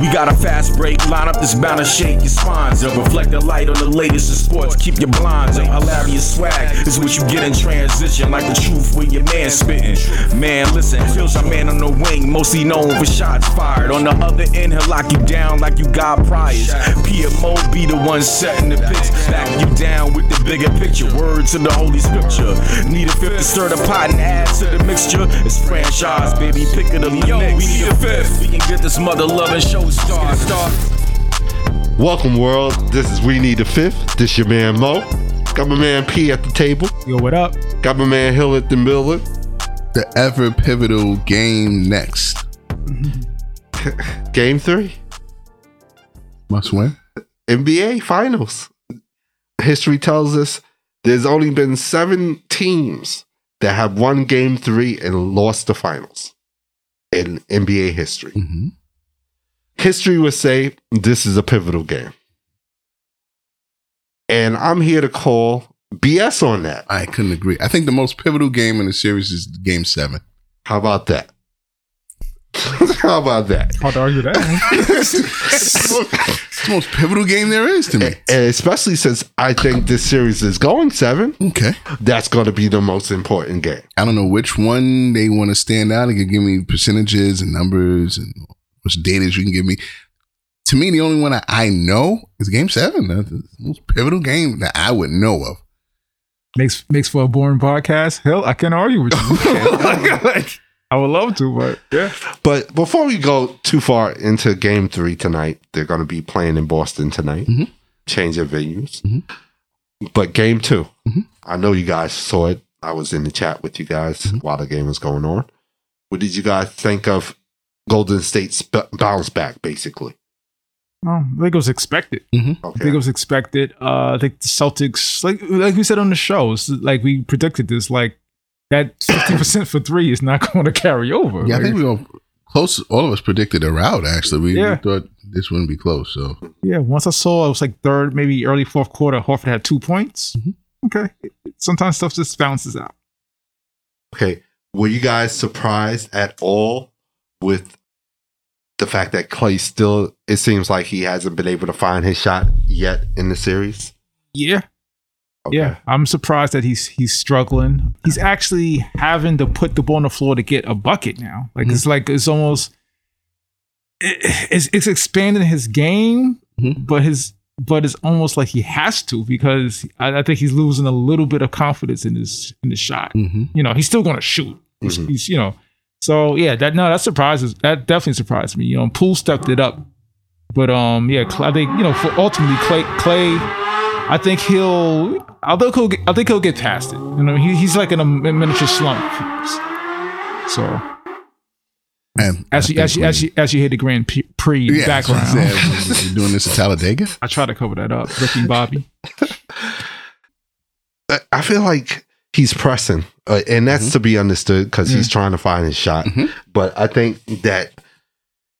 We got a fast break lineup that's bound to shake your spines up. Reflect the light on the latest in sports, keep your blinds up. Hilarious swag is what you get in transition, like the truth when your man spitting. Man, listen, Phil's your man on the wing, mostly known for shots fired. On the other end, he'll lock you down like you got priors. PMO be the one setting the pitch, back you down with the bigger picture. Words to the holy scripture. Need a fifth to stir the pot and add to the mixture. It's franchise, baby. Pick it up. Yo, we need a fifth. We can get this mother loving show star. star. Welcome, world. This is We Need a Fifth. This your man Mo. Got my man P at the table. Yo, what up? Got my man Hill at the building. The ever pivotal game next. Game three, Must win. NBA Finals. History tells us there's only been seven teams that have won Game three and lost the finals in NBA history. hmm History would say this is a pivotal game. And I'm here to call BS on that. I couldn't agree. I think the most pivotal game in the series is game seven. How about that? How about that? Hard to argue that. It's the most pivotal game there is to me. And especially since I think this series is going seven, Okay. that's going to be the most important game. I don't know which one they want to stand out. They could give me percentages and numbers and which data you can give me. To me, the only one I, I know is game seven. That's the most pivotal game that I would know of. makes makes for a boring podcast. Hell, I can't argue with you. I would love to, but yeah. But before we go too far into game three tonight, they're going to be playing in Boston tonight, Mhm. change their venues. Mhm. But game 2 Mhm. I know you guys saw it. I was in the chat with you guys Mm-hmm. while the game was going on. What did you guys think of Golden State's b- bounce back, basically? Um, I think it was expected. I think it was expected. Uh, I think the Celtics, like like we said on the show, like we predicted this, like that fifty percent for three is not going to carry over. Yeah, I think we all close. All of us predicted a route. Actually, we, we Yeah. thought this wouldn't be close. So yeah. Once I saw it was like third, maybe early fourth quarter, Horford had two points. Mhm. Okay, sometimes stuff just bounces out. Okay. Were you guys surprised at all with the fact that Klay still, it seems like he hasn't been able to find his shot yet in the series? Yeah, Okay. Yeah, I'm surprised that he's he's struggling. He's actually having to put the ball on the floor to get a bucket now. Like it's like it's almost it- it's it's expanding his game, Mhm. but his but it's almost like he has to because I, I think he's losing a little bit of confidence in his in his shot. mm-hmm. You know, he's still going to shoot. He's, Mhm. he's you know, so yeah, that no, that surprises that definitely surprised me. You know, Poole stepped it up, but um, yeah, I think you know for ultimately Klay Klay. I think he'll. I think he'll. Get, I think he'll get past it. You know, he, he's like in a miniature slump. So and as you as you as you as you hear the Grand P- Prix yeah, background, You're doing this at Talladega. I try to cover that up. Ricky Bobby. I- I feel like he's pressing, uh, and that's to be understood because he's trying to find his shot. Mhm. But I think that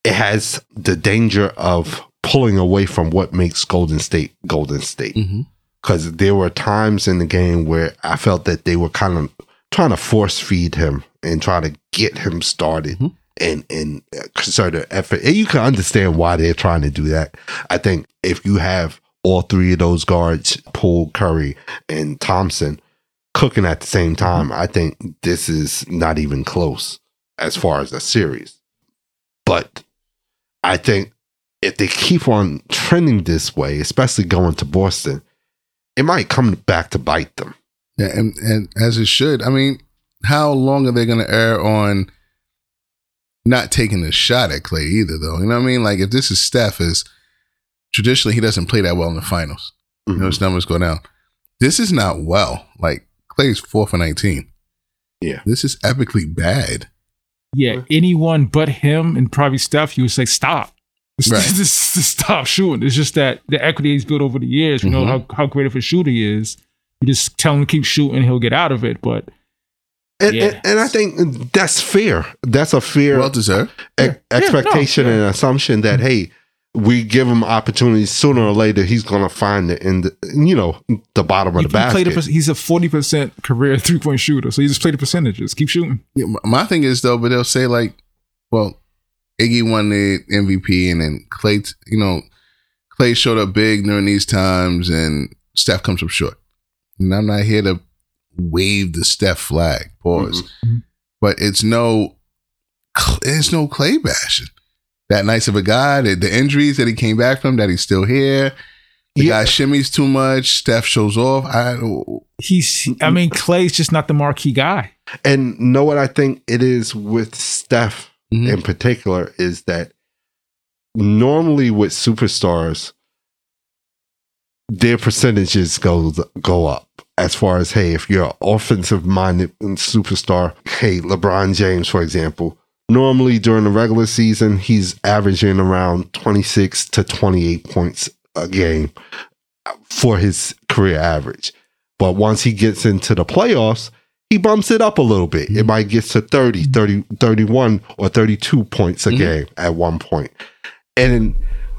it has the danger of pulling away from what makes Golden State Golden State. Mm-hmm. Because there were times in the game where I felt that they were kind of trying to force feed him and trying to get him started. Mhm. And and uh, concerted effort, and you can understand why they're trying to do that. I think if you have all three of those guards, Poole, Curry, and Thompson, cooking at the same time, I think this is not even close as far as a series. But I think if they keep on trending this way, especially going to Boston, it might come back to bite them. Yeah, and, and as it should. I mean, how long are they going to err on not taking a shot at Klay either, though? You know what I mean? Like, if this is Steph, is traditionally he doesn't play that well in the finals. You know, mm-hmm. his numbers go down. This is not well. Like, Klay's four for 19. Yeah. This is epically bad. Yeah, anyone but him and probably Steph, you would say stop. Just, Right. just- just stop shooting. It's just that the equity he's built over the years. You know Mhm. how, how great of a shooter he is. You just tell him to keep shooting, he'll get out of it. But And, Yeah. and, and I think that's fair. That's a fair Well deserved. ex- Yeah, expectation yeah. and assumption that hey, we give him opportunities sooner or later. He's going to find it in the you know the bottom of he, the he basket. a, he's a forty percent career three point shooter, so you just play the percentages. Keep shooting. Yeah, my- my thing is though, but they'll say like, well, Iggy won the MVP, and then Klay, you know, Klay showed up big during these times, and Steph comes up short. And I'm not here to wave the Steph flag, pause, Mhm. but it's no, it's no Klay bashing. That nice of a guy, the, the injuries that he came back from, that he's still here. The Yeah. guy shimmies too much. Steph shows off. I He's. I mean, Klay's just not the marquee guy. And know what I think it is with Steph Mhm. in particular is that normally with superstars, their percentages go go up. As far as hey, if you're an offensive minded superstar, hey, LeBron James, for example, normally during the regular season, he's averaging around 26 to 28 points a game for his career average. But once he gets into the playoffs, he bumps it up a little bit. It might get to 30, 30, 31 or 32 points a Mhm. game at one point. And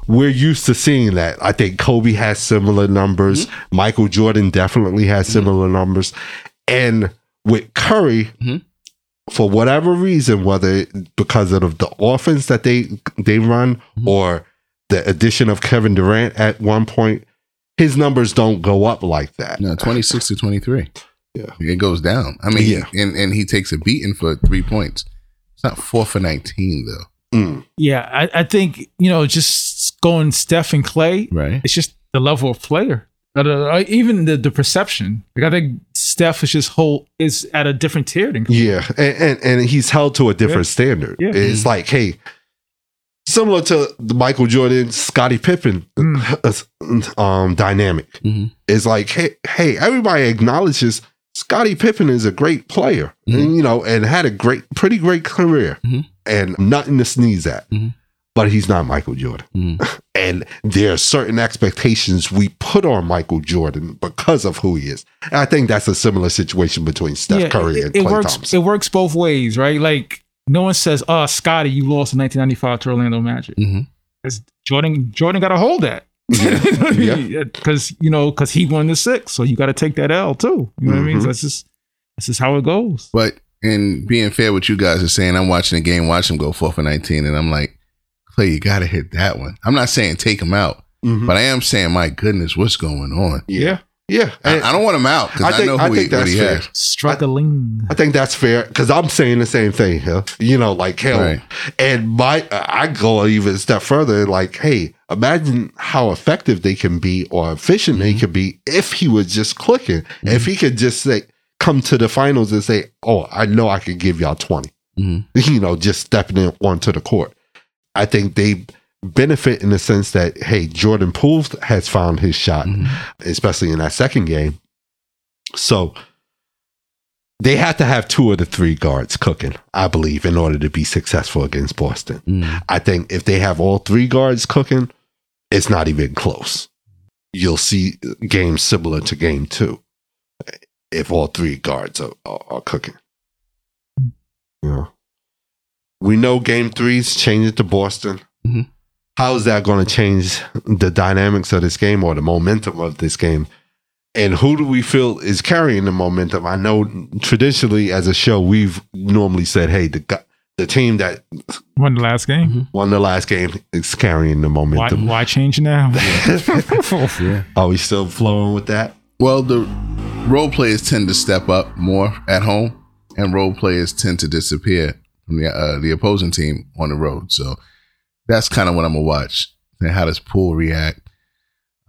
we're used to seeing that. I think Kobe has similar numbers. Michael Jordan definitely has similar numbers. And with Curry, Mhm. For whatever reason, whether because of the offense that they they run or the addition of Kevin Durant at one point, his numbers don't go up like that. No, 26 to 23. Yeah. It goes down. I mean, Yeah. and, and he takes a beating for three points. It's not four for 19, though. Mm. Yeah, I, I think you know just going Steph and Klay. Right. It's just the level of player. Uh, uh, even the the perception. Like I think Steph is just whole is at a different tier than Klay. Yeah, and, and and he's held to a different standard. Yeah. It's like, hey, similar to the Michael Jordan, Scottie Pippen um, dynamic. Mhm. It's like, hey, hey, everybody acknowledges Scottie Pippen is a great player, Mhm. and, you know, and had a great, pretty great career, Mhm. and nothing to sneeze at. Mhm. But he's not Michael Jordan. And there are certain expectations we put on Michael Jordan because of who he is. And I think that's a similar situation between Steph Yeah, Curry it, and it Klay works. Thompson. It works both ways, right? Like no one says, "Oh, Scottie, you lost in 1995 to Orlando Magic." Mhm. Jordan, Jordan got to hold that. Yeah. Because you know, because he won the six, so you got to take that L too. You know what I mean? Mhm. So that's just that's just how it goes. But in being fair, what you guys are saying, I'm watching the game, watch him go four for 19, and I'm like, Klay, you got to hit that one. I'm not saying take him out, Mhm. but I am saying, my goodness, what's going on? Yeah. Yeah. I, I don't want him out because I I, think- know I who think he, what that's he fair. has. Struggling. I think that's fair because I'm saying the same thing here. You know, like hell, Right. and my I go even a step further. Like, hey, imagine how effective they can be or efficient they could be if he was just clicking. If he could just say, come to the finals and say, "Oh, I know I could give y'all 20. Mhm. You know, just stepping in onto the court. I think they benefit in the sense that hey, Jordan Poole has found his shot, especially in that second game. So they have to have two of the three guards cooking, I believe, in order to be successful against Boston. Mm. I think if they have all three guards cooking, it's not even close. You'll see games similar to game two if all three guards are, are, are cooking. Yeah. We know game three's changing to Boston. Mhm. How is that going to change the dynamics of this game or the momentum of this game? And who do we feel is carrying the momentum? I know traditionally as a show, we've normally said, hey, the, gu- the team that Won the last game. won the last game is carrying the Why, momentum. why change now? Yeah. Are we still flowing with that? Well, the role players tend to step up more at home, and role players tend to disappear from the uh, the opposing team on the road. So that's kind of what I'm gonna watch. And how does Poole react?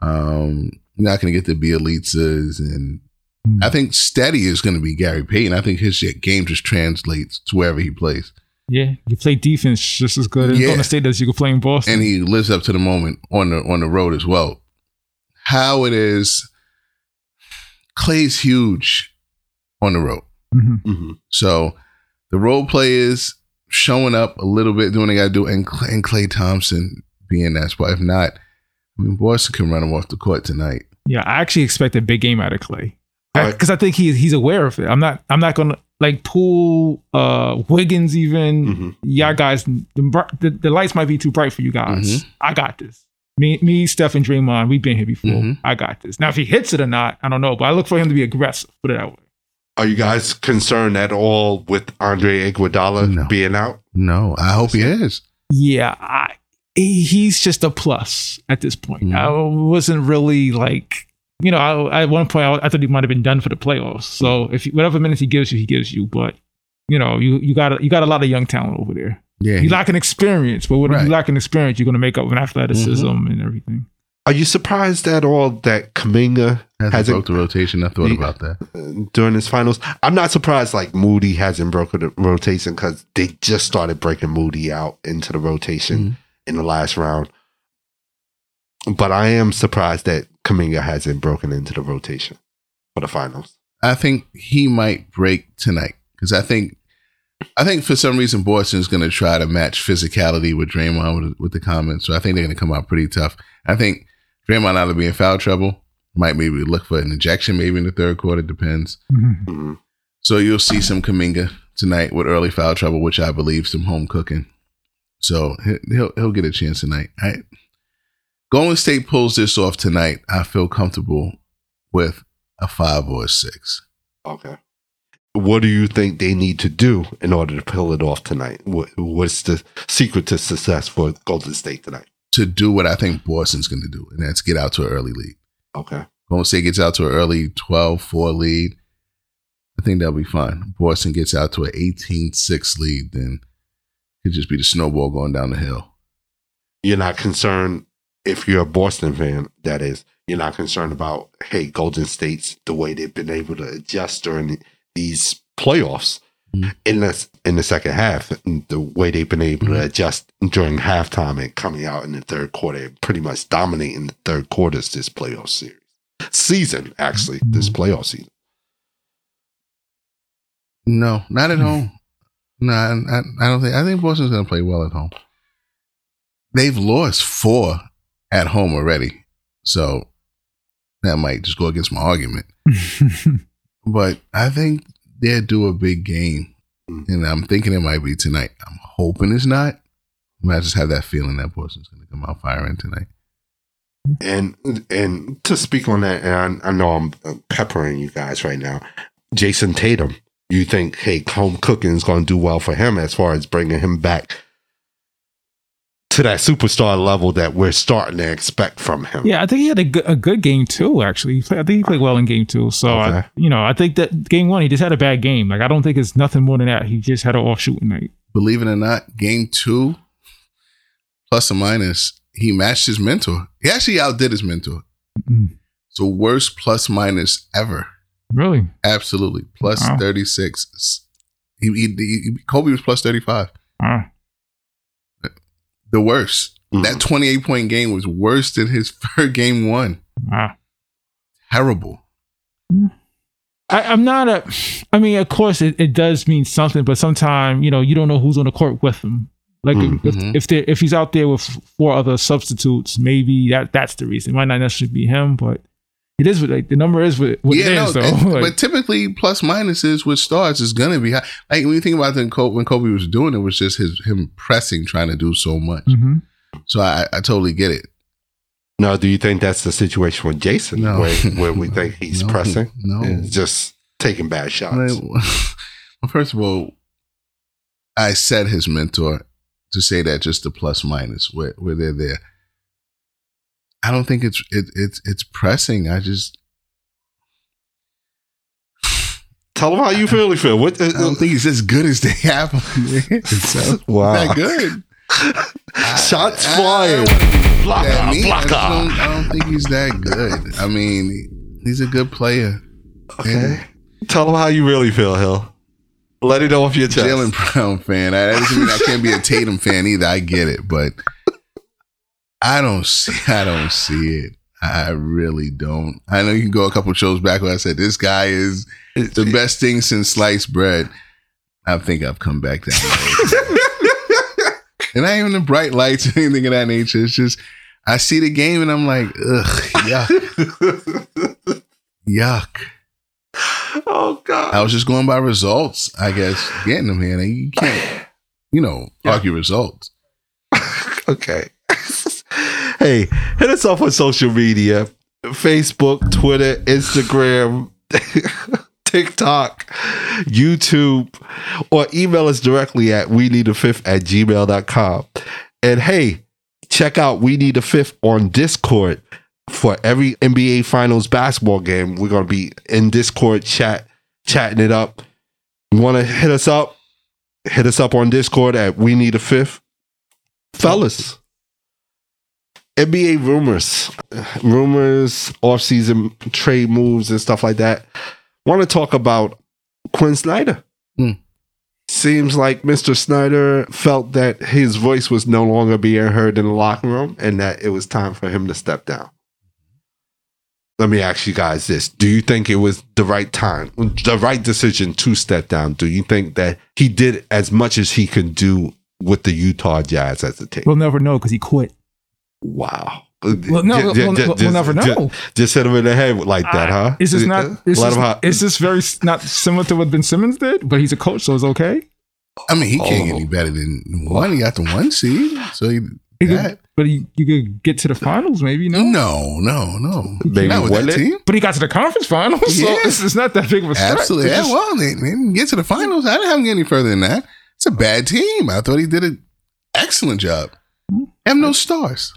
Um, you're not gonna get the Bjelicas, and Hmm. I think steady is gonna be Gary Payton. I think his game just translates to wherever he plays, yeah, you play defense just as good in Yeah. Golden State as you could play in Boston. and he lives up to the moment on the on the road as well. How it is, Klay's huge on the road. Mhm. Mm-hmm. So the role players showing up a little bit, doing what they got to do, and Klay, and Klay Thompson being that spot. If not, I mean, Boston can run him off the court tonight. Yeah, I actually expect a big game out of Klay because I think he's he's aware of it. I'm not I'm not gonna like pull uh, Wiggins, even Mhm. y'all guys. The, the, the lights might be too bright for you guys. I got this. Me, me, Steph, and Draymond, we've been here before. Mhm. I got this. Now, if he hits it or not, I don't know, but I look for him to be aggressive. Put it that way. Are you guys concerned at all with Andre Iguodala No. being out? No, I hope he is. Yeah, I, he's just a plus at this point. Mhm. I wasn't really like, you know, I, at one point I, I thought he might have been done for the playoffs. So if he- whatever minutes he gives you, he gives you. But you know, you you got a, you got a lot of young talent over there. Yeah, You lack an experience, but when Right. you lack an experience, you're going to make up with athleticism and everything. Are you surprised at all that Kuminga hasn't hasn't broke the rotation. I thought He- about that. during his finals? I'm not surprised like Moody hasn't broken the rotation because they just started breaking Moody out into the rotation Mhm. in the last round. But I am surprised that Kuminga hasn't broken into the rotation for the finals. I think he might break tonight because I think I think for some reason Boston's going to try to match physicality with Draymond with, with the comments. So I think they're going to come out pretty tough. I think Draymond out to be in foul trouble. Might maybe look for an ejection maybe in the third quarter. Depends. Mhm. So you'll see some Kuminga tonight with early foul trouble, which I believe some home cooking. So he- he'll he'll get a chance tonight. I, Golden State pulls this off tonight. I feel comfortable with a five or a six. Okay. What do you think they need to do in order to pull it off tonight? What, what's the secret to success for Golden State tonight? To do what I think Boston's going to do, and that's get out to an early lead. Okay. Golden State gets out to an early 12 4 lead. I think that'll be fine. Boston gets out to an 18 6 lead, then it'd just be the snowball going down the hill. You're not concerned if you're a Boston fan, that is, you're not concerned about, hey, Golden State's the way they've been able to adjust during these playoffs Mhm. in the, in the second half, the way they've been able to Mhm. adjust during halftime and coming out in the third quarter, pretty much dominating the third quarters this playoff series. Season, actually, this playoff season. No, not at home. No, I, I, I don't think. I think Boston's going to play well at home. They've lost four at home already, so that might just go against my argument. But I think they'll do a big game, hmm. and I'm thinking it might be tonight. I'm hoping it's not. But I just have that feeling that Boston's going to come out firing tonight. And and to speak on that, and I, I know I'm peppering you guys right now. Jayson Tatum, you think, hey, home cooking is going to do well for him as far as bringing him back to that superstar level that we're starting to expect from him? Yeah, I think he had a good, a good game too. Actually, He played- I think he played well in game two. So, I, you know, I think that game one he just had a bad game. Like I don't think it's nothing more than that. He just had an off shooting night. Believe it or not, game two, plus or minus, he matched his mentor. He actually outdid his mentor. Mm. So worst plus minus ever. Really? Absolutely. Plus Wow. 36. He, he, he- Kobe was plus 35. Wow. The worst. Mhm. That 28 point game was worse than his third game one. Wow. Terrible. I, I'm not a. I mean, of course, it, it does mean something, but sometimes you know you don't know who's on the court with him. Like Mhm. if if, there, if he's out there with four other substitutes, maybe that that's the reason. It might not necessarily be him, but it is what like, the number is what, what yeah, it no, is. though. and- Like, but typically plus minuses with stars is gonna be high. Like when you think about then Kobe, when Kobe was doing it, it was just his him pressing, trying to do so much. mhm. So I, I totally get it. Now, do you think that's the situation with Jayson, No. where, where we think he's No, pressing? no. and just taking bad shots. Like, well, first of all, I said his mentor to say that just the plus minus where where they're there. I don't think it's it, it's it's pressing. I just Tell him how you really feel. What, uh, I don't think he's as good as they have him. so, Wow. that good. Shots I- I- fired. I don't wanna Blocker. I, don't, I don't think he's that good. I mean, he's a good player. Okay. Tell him how you really feel, Hill. Let it off your chest. Jaylen Brown fan. That doesn't mean I can't be a Tatum fan either. I get it, but I don't see. I don't see it. I really don't. I know you can go a couple shows back where I said this guy is the best thing since sliced bread. I think I've come back down. and I ain't even the bright lights or anything of that nature. It's just I see the game and I'm like, ugh, yuck, yuck. oh God. I was just going by results, I guess, getting them here. And you can't, you know, Yeah. argue results. okay. Hey, hit us up on social media Facebook, Twitter, Instagram, TikTok, YouTube, or email us directly at we need a fifth at gmail.com. And hey, check out We Need a Fifth on Discord for every NBA Finals basketball game. We're gonna be in Discord chat, chatting it up. You wanna hit us up? Hit us up on Discord at We Need a Fifth. Fellas. NBA rumors, rumors, off-season trade moves and stuff like that. Want to talk about Quin Snyder? Hmm. Seems like Mr. Snyder felt that his voice was no longer being heard in the locker room, and that it was time for him to step down. Let me ask you guys this: Do you think it was the right time, the right decision to step down? Do you think that he did as much as he could do with the Utah Jazz as a team? We'll never know because he quit. Wow. Well, no, Ju- we'll, ju- we'll, just- never know. Just, just hit him in the head like that, huh? Is this not? Is Let this, him ha- is this very not similar to what Ben Simmons did? But he's a coach, so it's okay. I mean, he can't get Oh. any better than one. He got the one seed, so he. He could- but he, you could get to the finals, maybe. No, No, no, no. Maybe Not with that it? team. but he got to the conference finals, so Yeah. it's, it's not that big of a stretch. Absolutely. Yeah, just- well, they, they didn't get to the finals. I didn't have him get any further than that. It's a bad team. I thought he did an excellent job. Have no stars.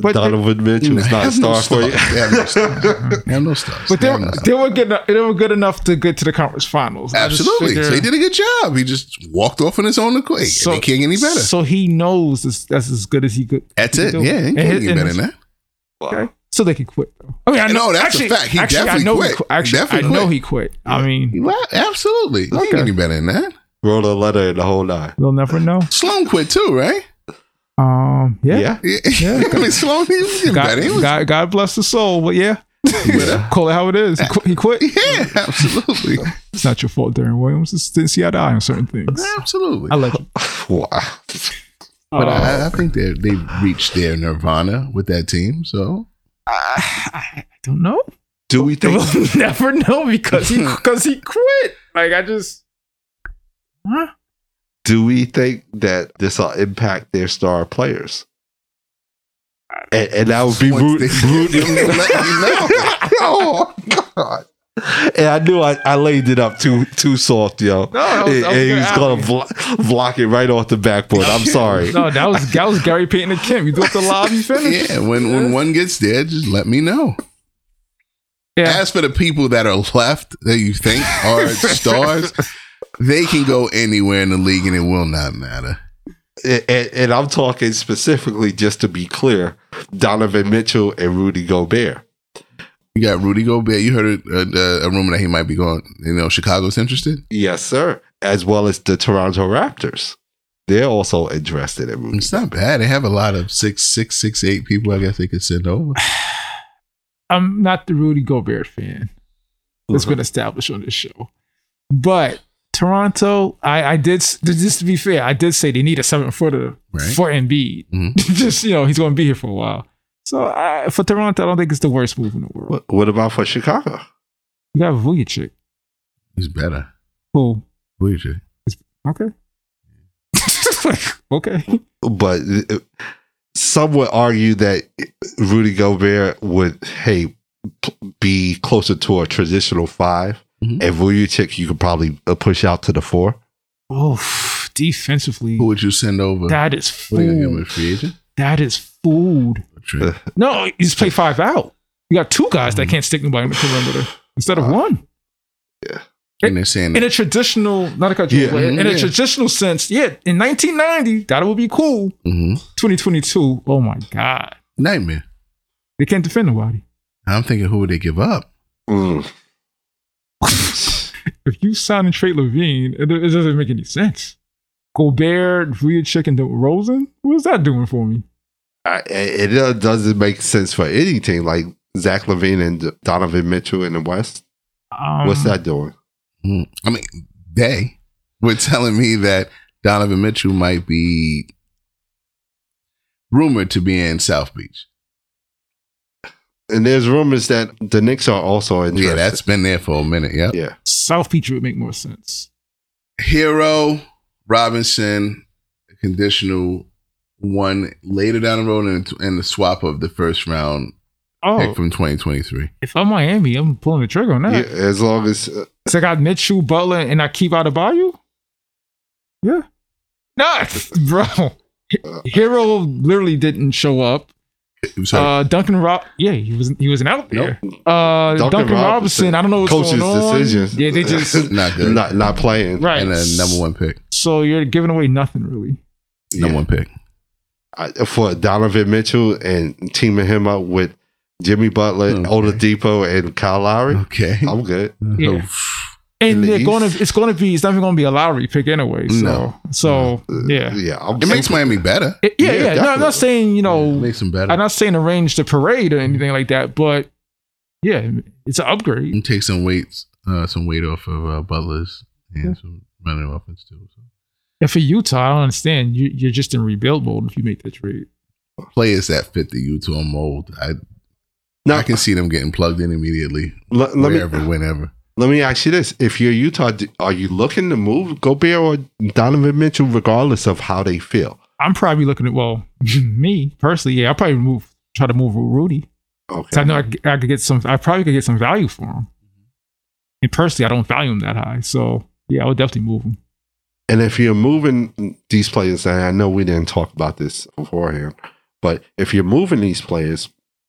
But they, Donovan Mitchell is not a Have no star for you. They have no stars. Have no stars. but They they, have no were- stars. they were good. enough- They were good enough to get to the conference finals. I Absolutely. figure- So he did a good job. He just walked off on his own accord. So- he can't get any better. So he knows this, that's as good as he could. That's he it. could. Yeah, he can't his- get and better than that. Okay. So they can quit though. I mean, I know No, that's a actually, fact. He actually, I definitely know quit. He quit. He Actually, definitely I know quit. he quit. I mean, Well, absolutely. He can't get any better than that. Wrote a letter in the whole nine. we'll never know. Sloan quit too, right? Um, yeah. Yeah. Yeah. I mean, Sloan, he God. He was, God, God bless the soul, but yeah, Yeah. call it how it is. He quit. He quit. yeah, absolutely. It's not your fault, Deron Williams. It's didn't see eye to eye on certain things. Absolutely. I let you. wow. But Uh, I, I think they they reached their nirvana with that team. So I, I don't know. Do we think We'll never know because he because he quit. Like I just. Huh? Do we think that this will impact their star players? And, and that would be Once rude. rude. Let you know. oh God! And I knew I, I laid it up too too soft, yo. No, that was- and, that was and he was gonna blo- block it right off the backboard. I'm sorry. No, that was that was Gary Payton and Kim. You do up the lobby finish. yeah, when when one gets there, just let me know. Yeah. As for the people that are left that you think are stars, they can go anywhere in the league and it will not matter. And, and, and I'm talking specifically, just to be clear, Donovan Mitchell and Rudy Gobert. You got Rudy Gobert. You heard a, a, a rumor that he might be going. You know, Chicago's interested. Yes, sir. As well as the Toronto Raptors. They're also interested in Rudy. It's not bad. They have a lot of six, six, six, eight people. I guess they could send over. I'm not the Rudy Gobert fan. That's Uh-huh. been established on this show. But Toronto, I, I did just to be fair, I did say they need a seven footer Right. for Embiid. Mhm. just you know, he's going to be here for a while. So I, for Toronto, I don't think it's the worst move in the world. What, what about for Chicago? You got Vucevic. He's better. Who? You? Okay. okay. But uh, some would argue that Rudy Gobert would, hey, p- be closer to a traditional 5 Mhm. And Vujic, you could probably uh, push out to the four. Oh, defensively, Who would you send over? that is what are you gonna give him a food. That is food. No, you just play five out. You got two guys that can't stick nobody in the perimeter instead of one. Yeah. And they're saying In a traditional, not a cut you Yeah. off, but in a traditional sense, yeah. In 1990, that would be cool. hmm 2022, oh my god, nightmare. they can't defend nobody. I'm thinking, who would they give up? Mm. If you sign and trade LaVine, it, it doesn't make any sense. Gobert, Vucevic, and DeRozan, what is that doing for me? I, it uh, doesn't make sense for any team like Zach LaVine and Donovan Mitchell in the West. Um, What's that doing? Mm. I mean, they were telling me that Donovan Mitchell might be rumored to be in South Beach. And there's rumors that the Knicks are also interested. Yeah, that's been there for a minute. Yeah. yeah. South Beach would make more sense. Herro, Robinson, conditional one later down the road and, and the swap of the first round Oh, pick from 2023. if I'm Miami, I'm pulling the trigger on that. Yeah, as long as uh, So I got Mitchell, Butler, and I keep Adebayo. Yeah. Nah, bro. Herro literally didn't show up. So Uh, Duncan Rob, yeah, he was he wasn't out there. Uh, Duncan Duncan, Robinson, Robinson, I don't know what's coach's going on. Yeah, they just not good. not not playing. right. and a number one pick. So you're giving away nothing really. Number one pick. I, for Donovan Mitchell and teaming him up with Jimmy Butler, Okay. Oladipo, and Kyle Lowry, Okay. I'm good. Yeah. So, And the they're going to it's going to be it's not even going to be a Lowry pick anyway. So No. so yeah. Yeah, I'm it makes Miami better. It- yeah, Yeah, yeah. No, I'm not saying you know It makes them better. I'm not saying arrange the parade or anything like that, but yeah, it's an upgrade. and take some weights, uh, some weight off of uh, Butler's and some running offense too. So. And for Utah, I don't understand. You, you're just in rebuild mode if you make that trade. Players that fit the Utah mold, I Now, I can see them getting plugged in immediately, let, let me whenever. Let me ask you this: If you're Utah, are you looking to move Gobert or Donovan Mitchell, regardless of how they feel? I'm probably looking at well, me personally, yeah, I'll probably move, try to move Rudy. 'Cause I Okay, know I, could- I could get some. I probably could get some value for him. And personally, I don't value him that high, so yeah, I would definitely move him. and if you're moving these players, and I know we didn't talk about this beforehand, but if you're moving these players,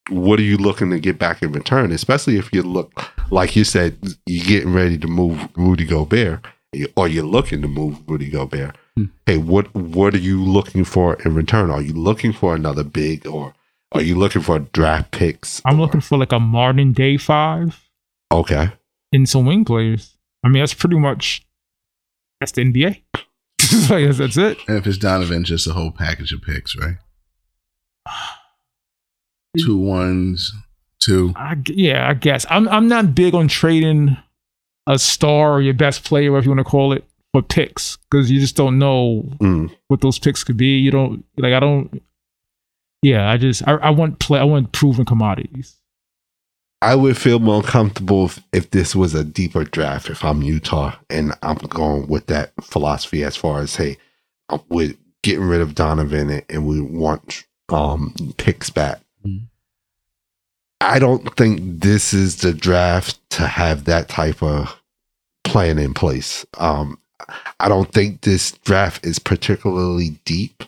what are you looking to get back in return? Especially if you look like you said, you're getting ready to move Rudy Gobert, or you're looking to move Rudy Gobert. Hmm. Hey, what what are you looking for in return? Are you looking for another big, or are you looking for draft picks? I'm Or- looking for like a modern day five Okay, and some wing players. I mean, that's pretty much that's the NBA. Like, that's, that's it. And if it's Donovan, just a whole package of picks, right? Two ones, two. I g yeah, I guess I'm I'm not big on trading a star or your best player, whatever you want to call it, for picks because you just don't know Mm. what those picks could be. You don't like. I don't. Yeah, I just I, I want play. I want proven commodities. I would feel more comfortable if, if this was a deeper draft. If I'm Utah and I'm going with that philosophy as far as hey, we're getting rid of Donovan and, and we want um picks back. I don't think this is the draft to have that type of plan in place. Um, I don't think this draft is particularly deep.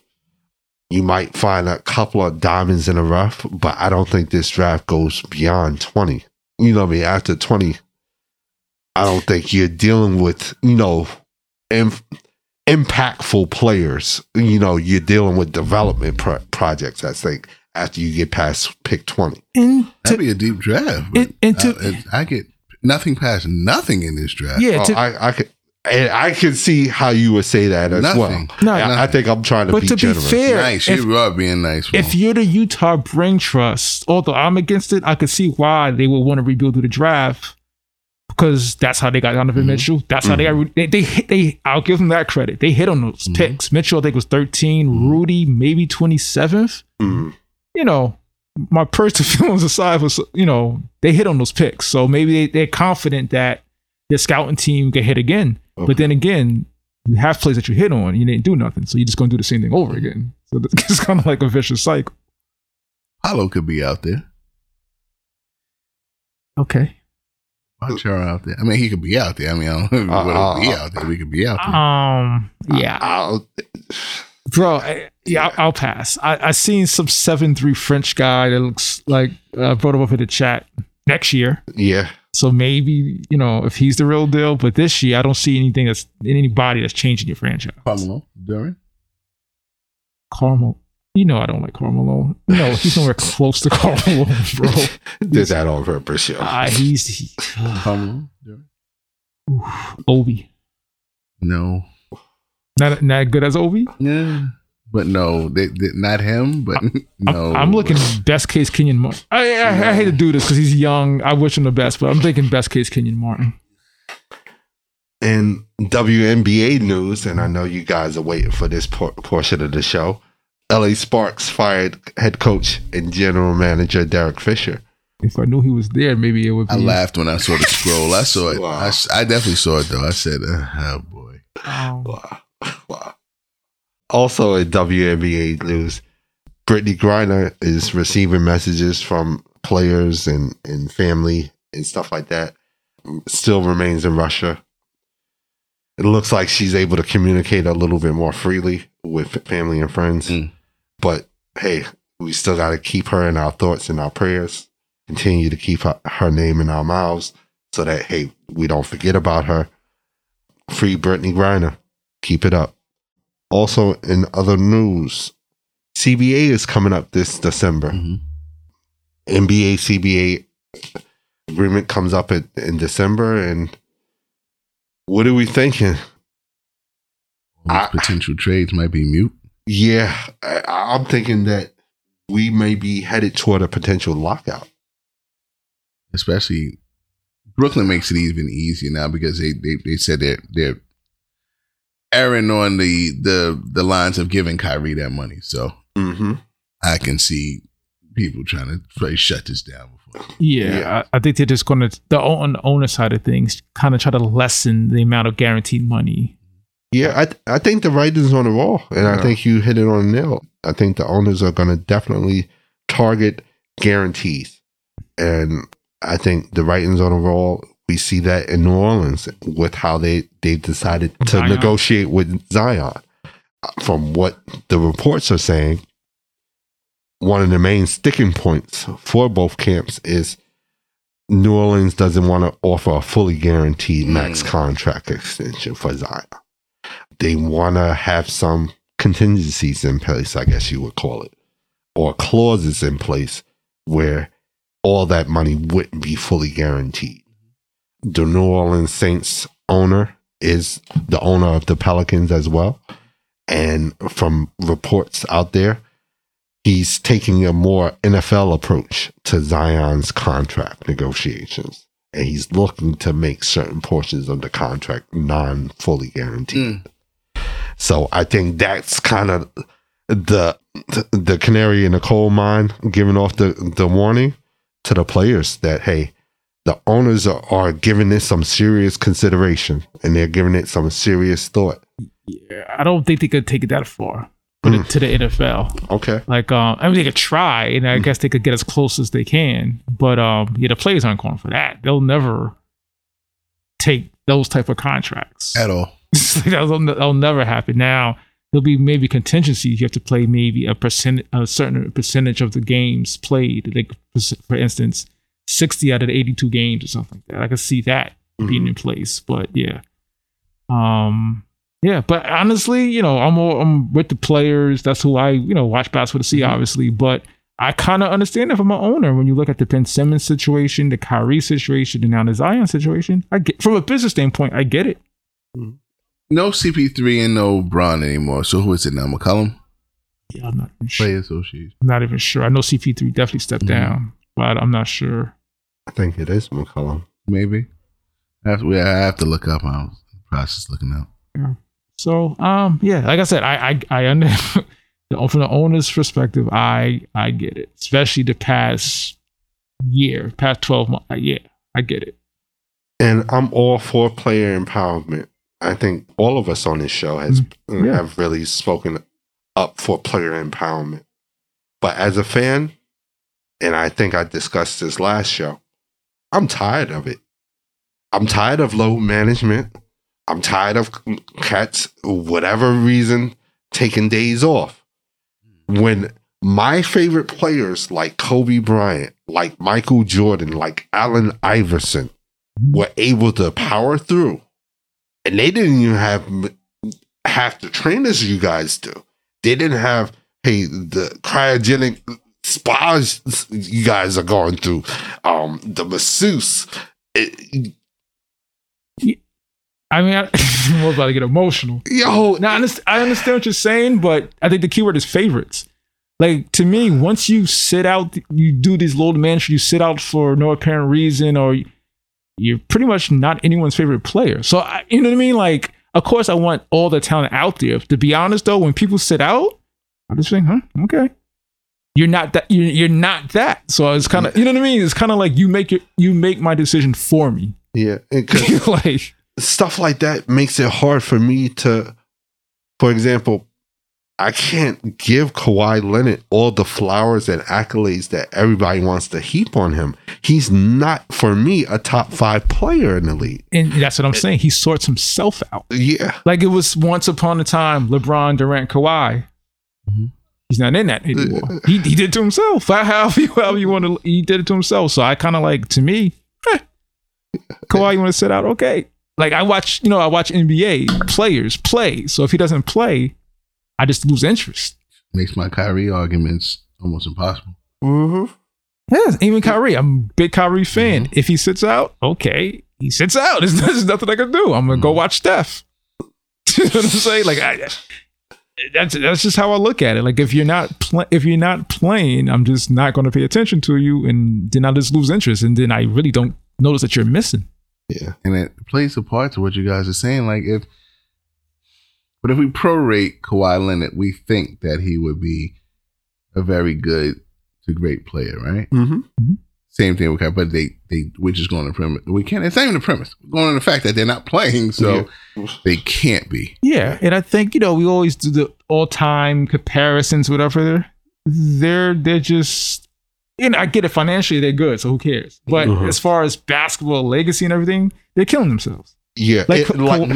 You might find a couple of diamonds in the rough, but I don't think this draft goes beyond 20. You know I mean? After 20, I don't think you're dealing with, you know, im- impactful players. You know, you're dealing with development pro- projects, I think, after you get past pick 20. And That'd to, be a deep draft. and, and to, I, I get nothing past nothing in this draft. yeah, Oh, to, I, I could. And I can see how you would say that as Nothing. well. No, I, I think I'm trying to but be to be generous. fair, nice. if, you are being nice. if you're the Utah Brain Trust, although I'm against it, I could see why they would want to rebuild through the draft because that's how they got Donovan Mhm. Mitchell. That's how they got they, they hit. They I'll give them that credit. They hit on those Mhm. picks. Mitchell, I think was 13. Rudy, maybe 27th. You know, my personal feelings aside was you know they hit on those picks, so maybe they, they're confident that their scouting team can hit again. Okay. But then again, you have plays that you hit on, you didn't do nothing, so you're just gonna do the same thing over again. So it's kind of like a vicious cycle. Paolo could be out there. Okay. Watch her out there. I mean, he could be out there. I mean, I don't know if he Uh, be out there. We could be out there. Um. Yeah, I'll, bro. I, yeah, I'll, I'll pass. I I seen some seven three French guy that looks like uh, brought him up in the chat next year. yeah. So maybe you know if he's the real deal. But this year, I don't see anything that's in anybody that's changing your franchise. Carmelo Duran. Carmel. You know I don't like Carmelo. No, he's nowhere close to Carmelo, bro. Did that on purpose, yo. Uh, he's he, Carmelo Duran. Obi. No. Not not good as Obi. Yeah. But no, they, they, not him. But I'm, no, I'm looking best case Kenyon Martin. I, I, I hate to do this because he's young. I wish him the best, but I'm thinking best case Kenyon Martin. In WNBA news, and I know you guys are waiting for this por- portion of the show, LA Sparks fired head coach and general manager Derek Fisher. If I knew he was there, maybe it would be. I laughed when I saw the scroll. I saw it. Wow. I, s- I definitely saw it though. I said, uh, "Oh boy." Wow. Also in WNBA news, Brittney Griner is receiving messages from players and, and family and stuff like that still remains in Russia. It looks like she's able to communicate a little bit more freely with family and friends. Mm. But hey, we still got to keep her in our thoughts and our prayers. Continue to keep her, her name in our mouths so that, hey, we don't forget about her. Free Brittney Griner. Keep it up. Also, in other news, CBA is coming up this December. Mhm. NBA CBA agreement comes up in, in December, and what are we thinking? I- potential trades might be mute. Yeah, I, I'm thinking that we may be headed toward a potential lockout. especially Brooklyn makes it even easier now because they they, they said they're they're erring on the the the lines of giving Kyrie that money. So Mm-hmm. I can see people trying to try to shut this down before. Yeah, Yeah. I, I think they're just going to the on the owner side of things kind of try to lessen the amount of guaranteed money. Yeah, I th- I think the writing's on the wall, and I think you hit it on the nail. I think the owners are going to definitely target guarantees, and I think the writing's on the wall. We see that in New Orleans with how they they decided to Zion. negotiate with Zion. From what the reports are saying, one of the main sticking points for both camps is New Orleans doesn't want to offer a fully guaranteed max Mm. contract extension for Zion. They want to have some contingencies in place, I guess you would call it, or clauses in place where all that money wouldn't be fully guaranteed. The New Orleans Saints owner is the owner of the Pelicans as well. And from reports out there, he's taking a more NFL approach to Zion's contract negotiations. And he's looking to make certain portions of the contract non fully guaranteed. Hmm. So I think that's kind of the the canary in the coal mine, giving off the, the warning to the players that hey, the owners are, are giving this some serious consideration and they're giving it some serious thought. Yeah, I don't think they could take it that far. Put it to the NFL. Okay. Like, um, I mean, they could try, and I guess they could get as close as they can. But um, yeah, the players aren't going for that. They'll never take those type of contracts. At all. that'll, that'll never happen. Now there'll be maybe contingencies. You have to play maybe a percent, a certain percentage of the games played. Like for instance, sixty out of the eighty-two games or something like that. I could see that being in place. But yeah, um, yeah. But honestly, you know, I'm all, I'm with the players. That's who I you know watch basketball to see, obviously. But I kind of understand it from my owner when you look at the Ben Simmons situation, the Kyrie situation, and now the Zion situation. I get from a business standpoint, I get it. No CP3 and no Braun anymore. So who is it now? McCollum? Yeah, I'm not even sure. Player Association. I'm not even sure. I know CP3 definitely stepped Mhm. down, but I'm not sure. I think it is McCollum. Maybe. I have to, I have to look up. I'm in the process looking up. Yeah. So, um, yeah, like I said, I, I, I under from the owner's perspective, I, I get it, especially the past year, past 12 months. Uh, yeah, I get it. And I'm all for player empowerment. I think all of us on this show has mm. uh, Yeah. have really spoken up for player empowerment. But as a fan, and I think I discussed this last show, I'm tired of it. I'm tired of load management. I'm tired of cats, whatever reason, taking days off. When my favorite players like Kobe Bryant, like Michael Jordan, like Allen Iverson were able to power through, and they didn't even have half the trainers you guys do. They didn't have hey the cryogenic spas you guys are going through, um, the masseuse. It- I mean, I, was about to get emotional. yo, Now, I understand, I understand what you're saying, but I think the keyword is favorites. Like to me, once you sit out, you do these low demand, you sit out for no apparent reason, or you're pretty much not anyone's favorite player. So I, you know what I mean? Like, of course, I want all the talent out there. To be honest, though, when people sit out, I'm just think, huh, okay, you're not that. You're, you're not that. So it's kind of, you know what I mean? It's kind of like you make your, you make my decision for me. yeah, and 'cause like, stuff like that makes it hard for me to, for example, I can't give Kawhi Leonard all the flowers and accolades that everybody wants to heap on him. He's not, for me, a top five player in the league. And that's what I'm saying. He sorts himself out. Yeah. Like it was once upon a time, LeBron, Durant, Kawhi. Mhm. He's not in that anymore. he, he did it to himself. However you, however you want to, he did it to himself. So I kind of like, to me, eh, Kawhi, you want to sit out? Okay. Like I watch, you know, I watch NBA players play. So if he doesn't play, I just lose interest. Makes my Kyrie arguments almost impossible. Mm-hmm. Yeah, even Kyrie. I'm a big Kyrie fan. If he sits out, okay, he sits out. There's, there's nothing I can do. I'm gonna go watch Steph. you know what I'm saying? Like I, that's that's just how I look at it. Like if you're not pl- if you're not playing, I'm just not going to pay attention to you, and then I just lose interest, and then I really don't notice that you're missing. Yeah. And it plays a part to what you guys are saying. Like if, but if we prorate Kawhi Leonard, we think that he would be a very good to great player, right? Mm-hmm. Same thing with Kyrie, but they they we're just going on the premise. We can't. It's not even the premise. We're going on the fact that they're not playing, so they can't be. Yeah, and I think you know we always do the all time comparisons, whatever. They're they're just you know I get it financially they're good, so who cares? But Mhm. as far as basketball legacy and everything, they're killing themselves. Yeah. Like, It- like,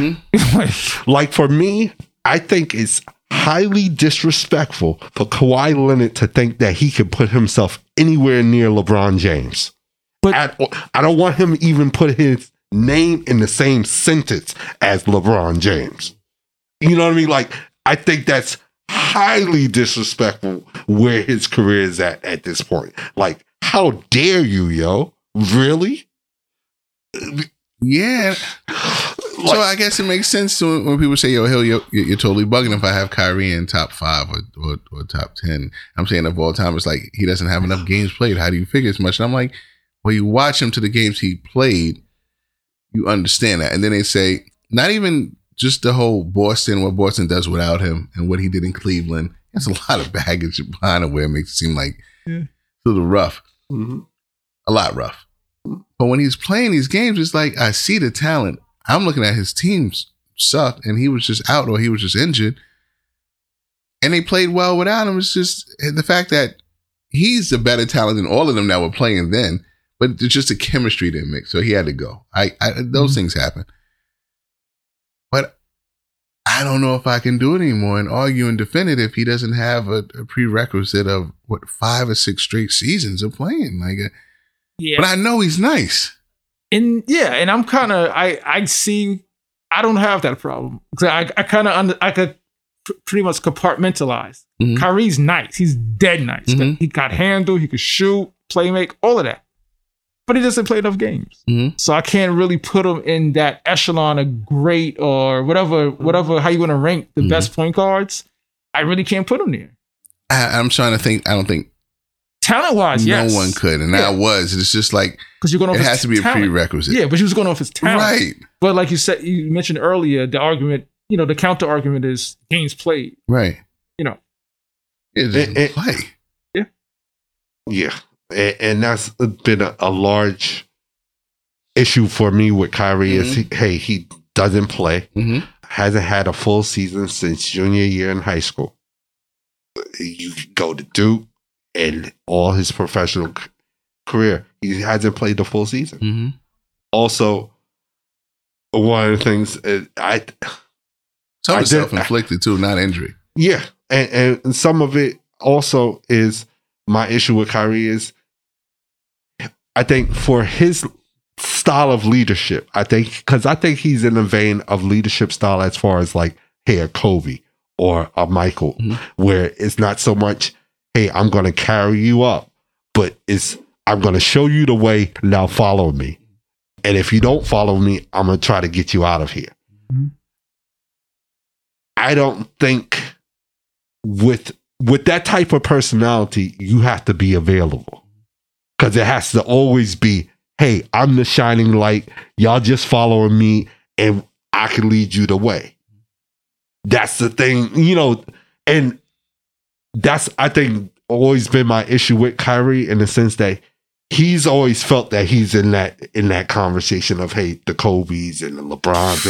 like, like for me, I think it's highly disrespectful for Kawhi Leonard to think that he could put himself anywhere near LeBron James. But- At- I don't want him to even put his name in the same sentence as LeBron James. You know what I mean? Like, I think that's highly disrespectful where his career is at at this point. Like, how dare you, yo? Really? Yeah. So I guess it makes sense to when people say, "Yo, Hill, you're, you're totally bugging if I have Kyrie in top five or, or, or top 10. I'm saying of all time, it's like he doesn't have enough games played. How do you figure as much? And I'm like, well, you watch him to the games he played, you understand that. And then they say, not even just the whole Boston, what Boston does without him, and what he did in Cleveland. There's a lot of baggage behind it where it makes it seem like Yeah. it's a little rough, Mhm. a lot rough. But when he's playing these games, it's like I see the talent. I'm looking at his teams sucked, and he was just out or he was just injured, and they played well without him. It's just the fact that he's a better talent than all of them that were playing then, but it's just the chemistry didn't mix, so he had to go. I, I those things happen, but I don't know if I can do it anymore and argue and defend it if he doesn't have a, a prerequisite of what five or six straight seasons of playing. Like, uh, yeah, but I know he's nice. And yeah, and I'm kind of I I see I don't have that problem 'Cause I I kind of under I could pretty much compartmentalize. Mhm. Kyrie's nice. He's dead nice. Mhm. He got handle. He could shoot, play make, all of that. But he doesn't play enough games, Mhm. so I can't really put him in that echelon of great or whatever, whatever. How you want to rank the Mhm. best point guards? I really can't put him there. I, I'm trying to think. I don't think Talent wise, yes, no one could, and Yeah. I was. It's just like because you're going off it has to be a talent. prerequisite. Yeah, but he was going off his talent. right, But like you said, you mentioned earlier, the argument, you know, the counter argument is games played. right. You know, It doesn't It- it- play. Yeah, and, and that's been a, a large issue for me with Kyrie. Is he, hey, he doesn't play, hmm hasn't had a full season since junior year in high school. You go to Duke and all his professional c- career, he hasn't played the full season. hmm Also, one of the things uh, I Some I is did- self inflicted too, not injury. Yeah, and, and some of it also is my issue with Kyrie is I think for his style of leadership, I think because I think he's in the vein of leadership style as far as like hey a Kobe or a Michael, Mhm. where it's not so much hey I'm going to carry you up, but it's I'm going to show you the way. Now follow me, and if you don't follow me, I'm going to try to get you out of here. Mhm. I don't think with with that type of personality, you have to be available because it has to always be, hey, I'm the shining light. Y'all just following me, and I can lead you the way. That's the thing, you know, and that's I think always been my issue with Kyrie in the sense that he's always felt that he's in that in that conversation of hey the Kobe's and the LeBrons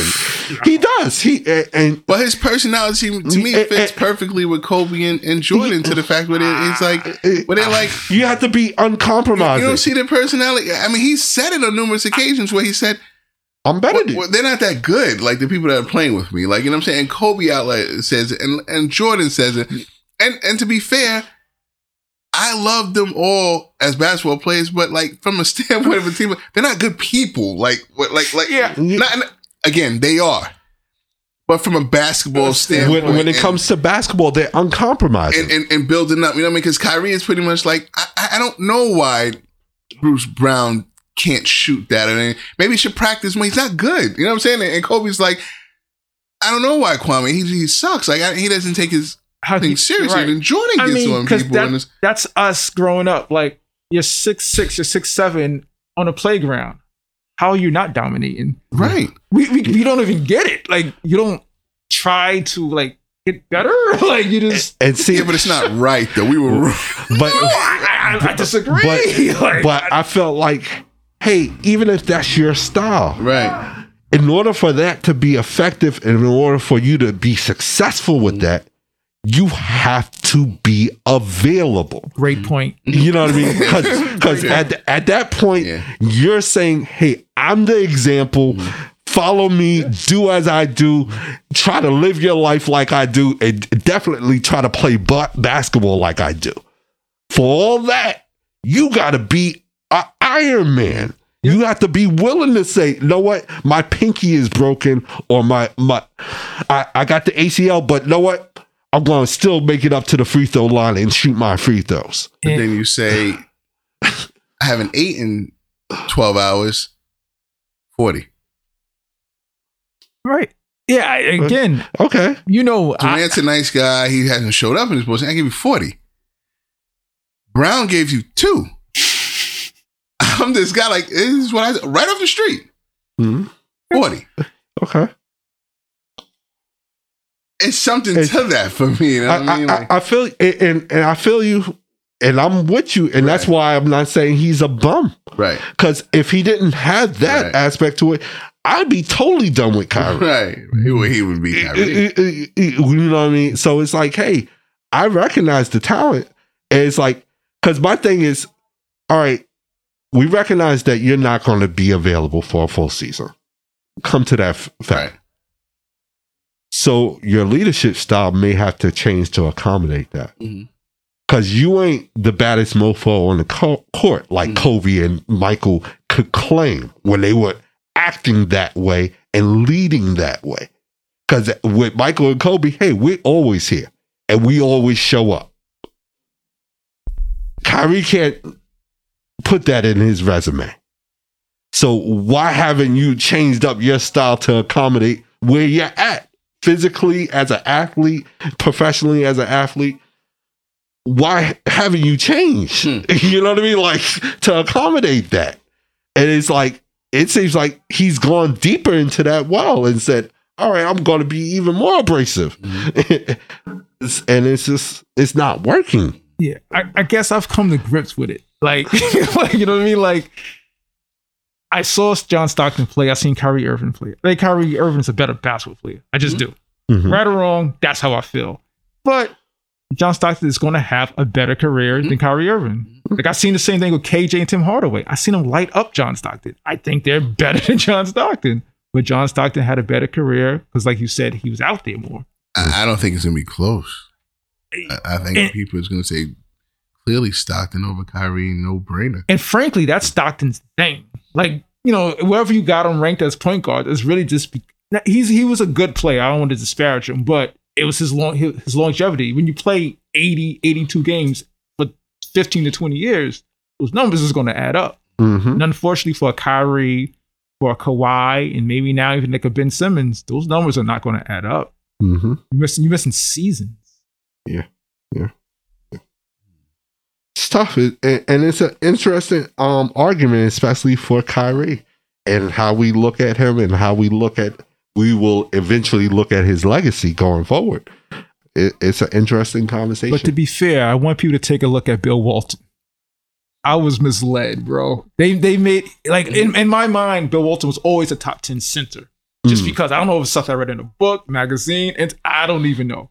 and he does he and, and But his personality to me fits eh. perfectly with Kobe and, and Jordan to the fact where they- it's like where they're like you have to be uncompromising. you don't see the personality. I mean, he said it on numerous occasions where he said I'm better than well, they're not that good. Like the people that are playing with me, like you know what I'm saying. And Kobe outlet says it, and and Jordan says it. And and to be fair, I love them all as basketball players, but like from a standpoint of a team, they're not good people. Like what? Like like Yeah. Not, not- again, they are. But from a basketball standpoint, when, when it and- comes to basketball, they're uncompromising. and, and, and building up. You know what I mean? Because Kyrie is pretty much like I, I- I don't know why Bruce Brown can't shoot that. I mean, maybe he should practice more. He's not good. You know what I'm saying? And Kobe's like, I don't know why Kwame. He, he sucks. Like I, he doesn't take his How thing seriously. right. And Jordan I gets mean, on because and that, it's, that's us growing up. Like you're six six, you're six seven on a playground. How are you not dominating? right. We, we we don't even get it. Like you don't try to like get better. like you just. and see, Yeah, but it's not right though. We were but I, I, I disagree. but, Like, but I felt like, hey, even if that's your style, right. in order for that to be effective and in order for you to be successful with that, you have to be available. great point. You know what I mean? Because at, at that point, Yeah. you're saying, hey, I'm the example. Mm-hmm. Follow me, do as I do, try to live your life like I do, and definitely try to play ba- basketball like I do. For all that, you got to be an Iron Man. You have to be willing to say, you know what, my pinky is broken, or my my, I, I got the ACL, but you know what, I'm going to still make it up to the free throw line and shoot my free throws. But then you say, I haven't eaten 12 hours, 40. Right. Yeah. I- Again, Okay, you know, I, Durant's a nice guy. He hasn't showed up in his position. I gave you 40. Brown gave you two. I'm this guy, like, this is what I right off the street. Mhm. 40. okay. It's something It's- to that for me. You know I, what I mean? Like, I feel and and I feel you, and I'm with you, and that's why I'm not saying he's a bum. right. Because if he didn't have that Right. aspect to it, I'd be totally done with Kyrie. Right. He, would- he would be Kyrie. you know what I mean? So it's like, hey, I recognize the talent. And it's like, because my thing is, all right, we recognize that you're not going to be available for a full season. Come to that f- fact. Right. So your leadership style may have to change to accommodate that. Because you ain't the baddest mofo on the co- court like Mhm. Kobe and Michael could claim when they were acting that way and leading that way. Because with Michael and Kobe, hey, we're always here and we always show up. Kyrie can't put that in his resume. So why haven't you changed up your style to accommodate where you're at physically as an athlete, professionally as an athlete? Why haven't you changed? Hmm. You know what I mean? Like to accommodate that. And it's like, it seems like he's gone deeper into that well and said, all right, I'm going to be even more abrasive. It's- and it's just, it's not working. yeah, I, I guess I've come to grips with it. Like, like, you know what I mean? Like, I saw John Stockton play. I seen Kyrie Irving play. Like, Kyrie Irving's a better basketball player. I just mm-hmm. do. Mhm. Right or wrong, that's how I feel. But John Stockton is going to have a better career mm-hmm. than Kyrie Irving. Mm-hmm. Like, I seen the same thing with KJ and Tim Hardaway. I seen them light up John Stockton. I think they're better than John Stockton. But John Stockton had a better career because, like you said, he was out there more. I, I don't think it's going to be close. I, I think And- people is going to say clearly Stockton over Kyrie, no brainer. And frankly, that's Stockton's thing. Like, you know, wherever you got him ranked as point guard, it's really just be- he's he was a good player. I don't want to disparage him, but it was his long his, longevity. When you play 80, 82 games for 15 to 20 years, those numbers is going to add up. Mhm. And unfortunately for a Kyrie, for a Kawhi, and maybe now even like a Ben Simmons, those numbers are not going to add up. Mhm. You're missing you're missing seasons. It's tough, It- and it's an interesting um argument, especially for Kyrie and how we look at him and how we look at we will eventually look at his legacy going forward. It, it's an interesting conversation. But to be fair, I want people to take a look at Bill Walton. I was misled, bro. They they made like in, in my mind, Bill Walton was always a top ten center. Just Mm. because I don't know if it's stuff I read in a book, magazine, and I don't even know.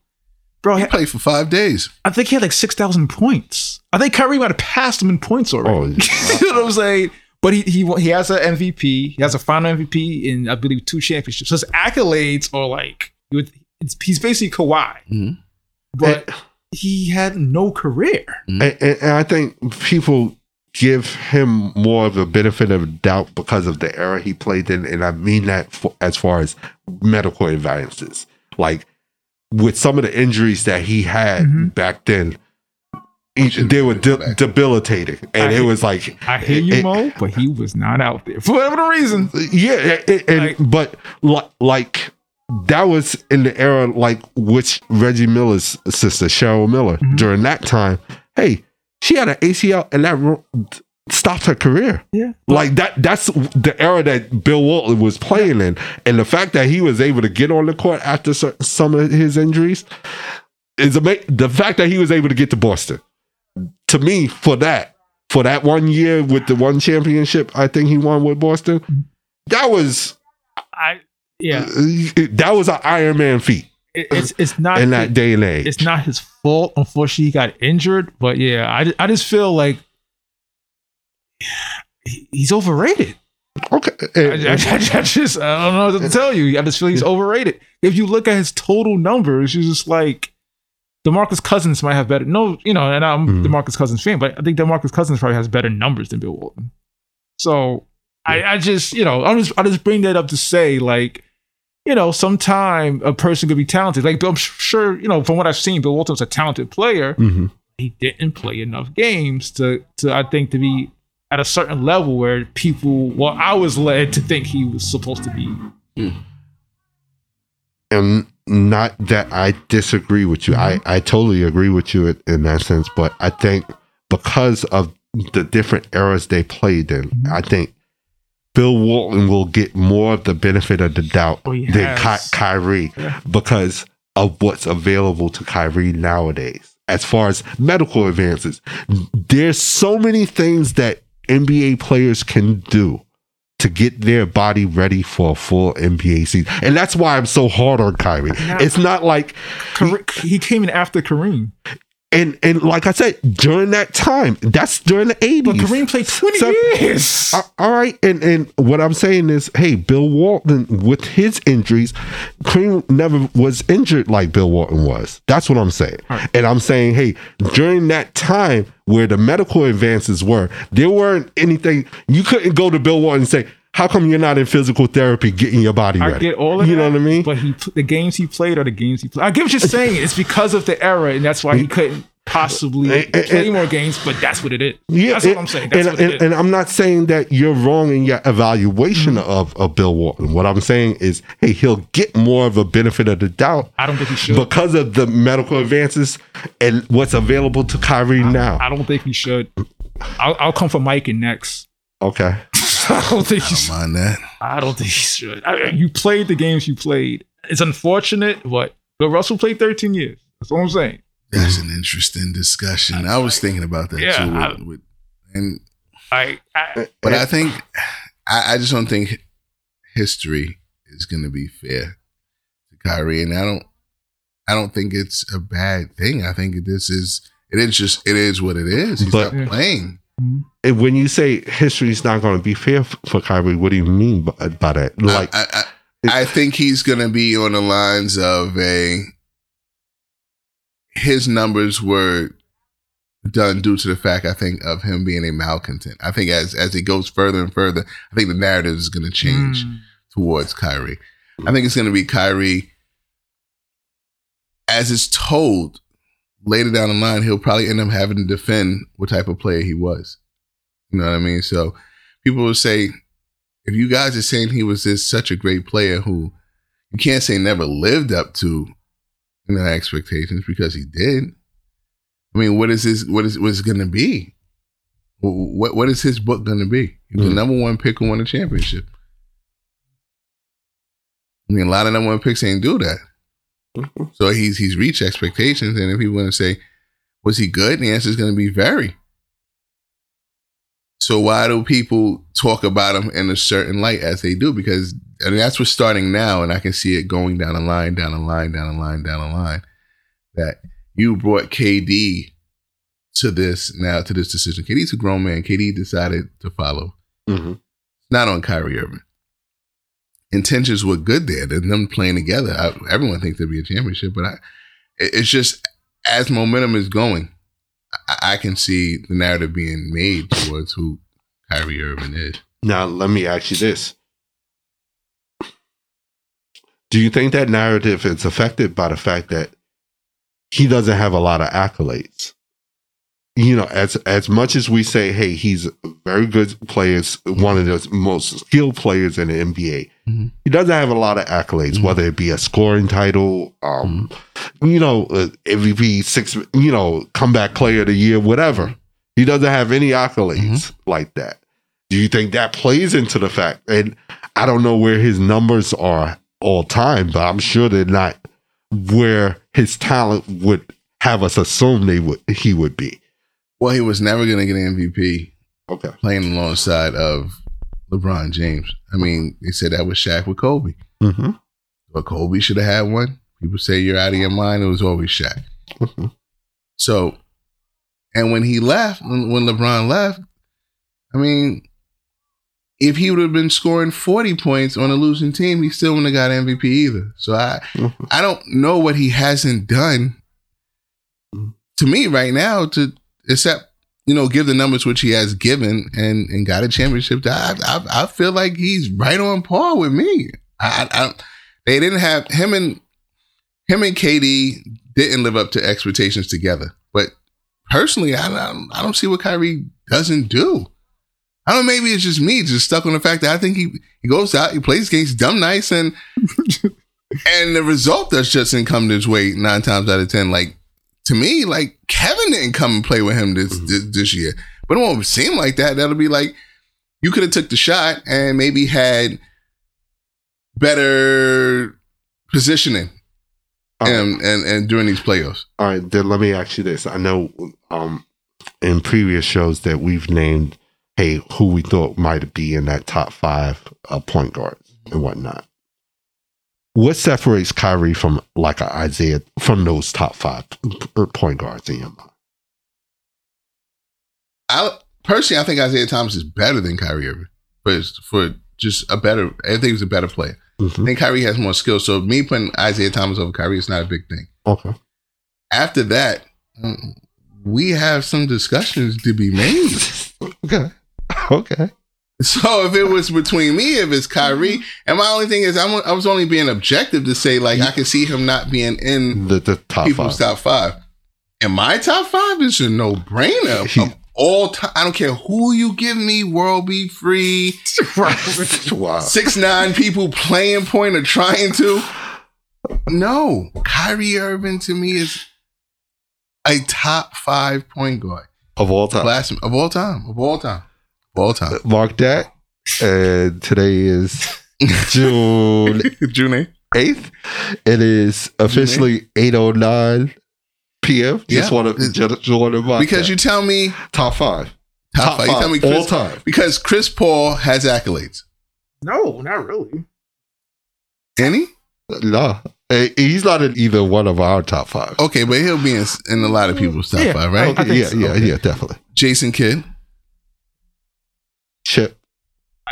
Bro, He played for five days. I think he had like six thousand points. I think Kyrie might have passed him in points already. Oh, you know what I'm saying? But he he he has an MVP. He has a final MVP in I believe two championships. So his accolades are like it's, he's basically Kawhi, Mhm. but he had no career. and, and, and I think people give him more of a benefit of doubt because of the era he played in, and I mean that for, as far as medical advances, like with some of the injuries that he had Mhm. back then. he- They were de- debilitating, and I it was like I hear you, it- Mo, but he was not out there for whatever the reason. Yeah, it, and Like- but like like that was in the era like which Reggie Miller's sister Cheryl Miller Mhm. during that time. Hey, she had an ACL and that ro- stopped her career. Yeah, Like that that's the era that Bill Walton was playing in, and the fact that he was able to get on the court after some of his injuries is amazing. The fact that he was able to get to Boston, to me, for that for that one year with the one championship, I think he won with Boston. Mm-hmm. That was I yeah. Uh, that was an Iron Man feat it's it's not in that day and age. it's not his fault. Unfortunately, he got injured. But yeah, I, I just feel like he's overrated. okay, I, and- I- I just I don't know what to tell you. I just feel he's overrated. If you look at his total numbers, you're just like Demarcus Cousins might have better. No, you know, and I'm Mhm. Demarcus Cousins fan, but I think Demarcus Cousins probably has better numbers than Bill Walton. So I, I just you know I just I just bring that up to say like. You know, sometime a person could be talented. Like I'm sure, you know, from what I've seen, Bill Walton's a talented player Mhm. he didn't play enough games to to I think to be at a certain level where people well I was led to think he was supposed to be hmm. and not that I disagree with you. I, mm-hmm. I totally agree with you in, in that sense, but I think because of the different eras they played in, mm-hmm. I think Bill Walton will get more of the benefit of the doubt Oh, than Ky- Kyrie Yeah. because of what's available to Kyrie nowadays. As far as medical advances, there's so many things that NBA players can do to get their body ready for a full NBA season. And that's why I'm so hard on Kyrie. It's not like Kare- he came in after Kareem and and like I said, during that time, that's during the 80s. but Kareem played 20 So- years All right, and and what I'm saying is, hey, Bill Walton with his injuries, Kareem never was injured like Bill Walton was. That's what I'm saying, Right. and I'm saying, hey, during that time where the medical advances were, there weren't anything you couldn't go to Bill Walton and say, how come you're not in physical therapy getting your body I ready? get all of you that, know what I mean? but he the games he played are the games he played I get what you're saying it's because of the era and that's why he couldn't possibly And- and- play more games but that's what it is Yeah, that's what I'm saying that's and, what it and, is and I'm not saying that you're wrong in your evaluation mm-hmm. of, of Bill Walton. What I'm saying is, hey, he'll get more of a benefit of the doubt I don't think he should because of the medical advances and what's available to Kyrie now. I don't think he should I'll, I'll come for Mike and next Okay. I don't think he Don't should. mind that. I don't think he should. I, you played the games you played. It's unfortunate, but Bill Russell played 13 years. That's all I'm saying. That's an interesting discussion. I was thinking about that Yeah, too. With, I- with, and I, I but I think I, I just don't think history is going to be fair to Kyrie, and I don't. I don't think it's a bad thing. I think this is it is just it is what it is. He's But- not playing. And when you say history's not going to be fair f- for Kyrie, what do you mean by, by that? Like, I, I, I, I think he's going to be on the lines of a. His numbers were done due to the fact I think of him being a malcontent. I think as as he goes further and further, I think the narrative is going to change Mm. towards Kyrie. I think it's going to be Kyrie as it's told later down the line. He'll probably end up having to defend what type of player he was. You know what I mean? So people will say, if you guys are saying he was just such a great player who you can't say never lived up to you know expectations because he did. I mean, what is his what is what's going to be? What what is his book going to be? He was the Mm. number one pick who won a championship. I mean, a lot of number one picks ain't do that. So he's he's reached expectations, and if you want to say, was he good? The answer is going to be very. So why do people talk about him in a certain light as they do? Because I mean, that's what's starting now, and I can see it going down a line, down a line, down a line, down a line. That you brought KD to this now to this decision. KD's a grown man. KD decided to follow. Mm-hmm. Not on Kyrie Irving. Intentions were good there. They're them playing together. I, everyone thinks there'll be a championship, but I, it's just as momentum is going, I, I can see the narrative being made towards who Kyrie Irving is. Now, let me ask you this. Do you think that narrative is affected by the fact that he doesn't have a lot of accolades? You know, as as much as we say, hey, he's a very good player, one of the most skilled players in the NBA. Mhm. He doesn't have a lot of accolades, Mhm. whether it be a scoring title, um, you know, uh, MVP six, you know, comeback player of the year, whatever. He doesn't have any accolades like that. Do you think that plays into the fact? And I don't know where his numbers are all time, but I'm sure they're not where his talent would have us assume they would he would be. Well, he was never going to get an MVP Okay. playing alongside of LeBron James. I mean, they said that was Shaq with Kobe. Mm-hmm. But Kobe should have had one. People say you're out of your mind. It was always Shaq. Mhm. So, and when he left, when, when LeBron left, I mean, if he would have been scoring 40 points on a losing team, he still wouldn't have got MVP either. So I, Mhm. I don't know what he hasn't done to me right now to except you know give the numbers which he has given and and got a championship. I I, I feel like he's right on par with me. I, I, they didn't have him and him and KD didn't live up to expectations together. But personally, I don't, I don't see what Kyrie doesn't do. I don't know. Maybe it's just me, just stuck on the fact that I think he he goes out, he plays games dumb nice, and and the result does just didn't come his way nine times out of ten. Like to me, like Kevin didn't come and play with him this this, this year, but it won't seem like that. That'll be like you could have took the shot and maybe had better positioning All right. and, and and during these playoffs. All right, then let me ask you this. I know um in previous shows that we've named, hey, who we thought might be in that top five uh, point guards and whatnot. What separates Kyrie from like a Isaiah from those top five point guards in your mind? I personally, I think Isaiah Thomas is better than Kyrie Irving, but for just a better. I think he's a better player. I Mhm. think Kyrie has more skill. So me putting Isaiah Thomas over Kyrie is not a big thing. Okay. After that, mm, we have some discussions to be made. Okay. Okay. So if it was between me, if it's Kyrie, mm-hmm. and my only thing is, I'm, I was only being objective to say like I can see him not being in The the top people's five. top five. And my top five is a no brainer. He- all time, I don't care who you give me. World B. Free. wow. Six nine people playing point or trying to. No, Kyrie Irving to me is a top five point guard, Of all time. class of all time, of all time, of all time. Mark that. And today is June June 8th. It is officially 8.09 p.m. Just Yeah. want to just want to mark because that. you tell me top five. top, Top five. You tell me five, all time. because Chris Paul has accolades. No, not really. Any? No. He's not in either one of our top five. Okay, but he'll be in, in a lot of people's top Yeah, five, right? Okay, yeah, so. yeah, Okay. yeah, definitely. Jason Kidd. Chip.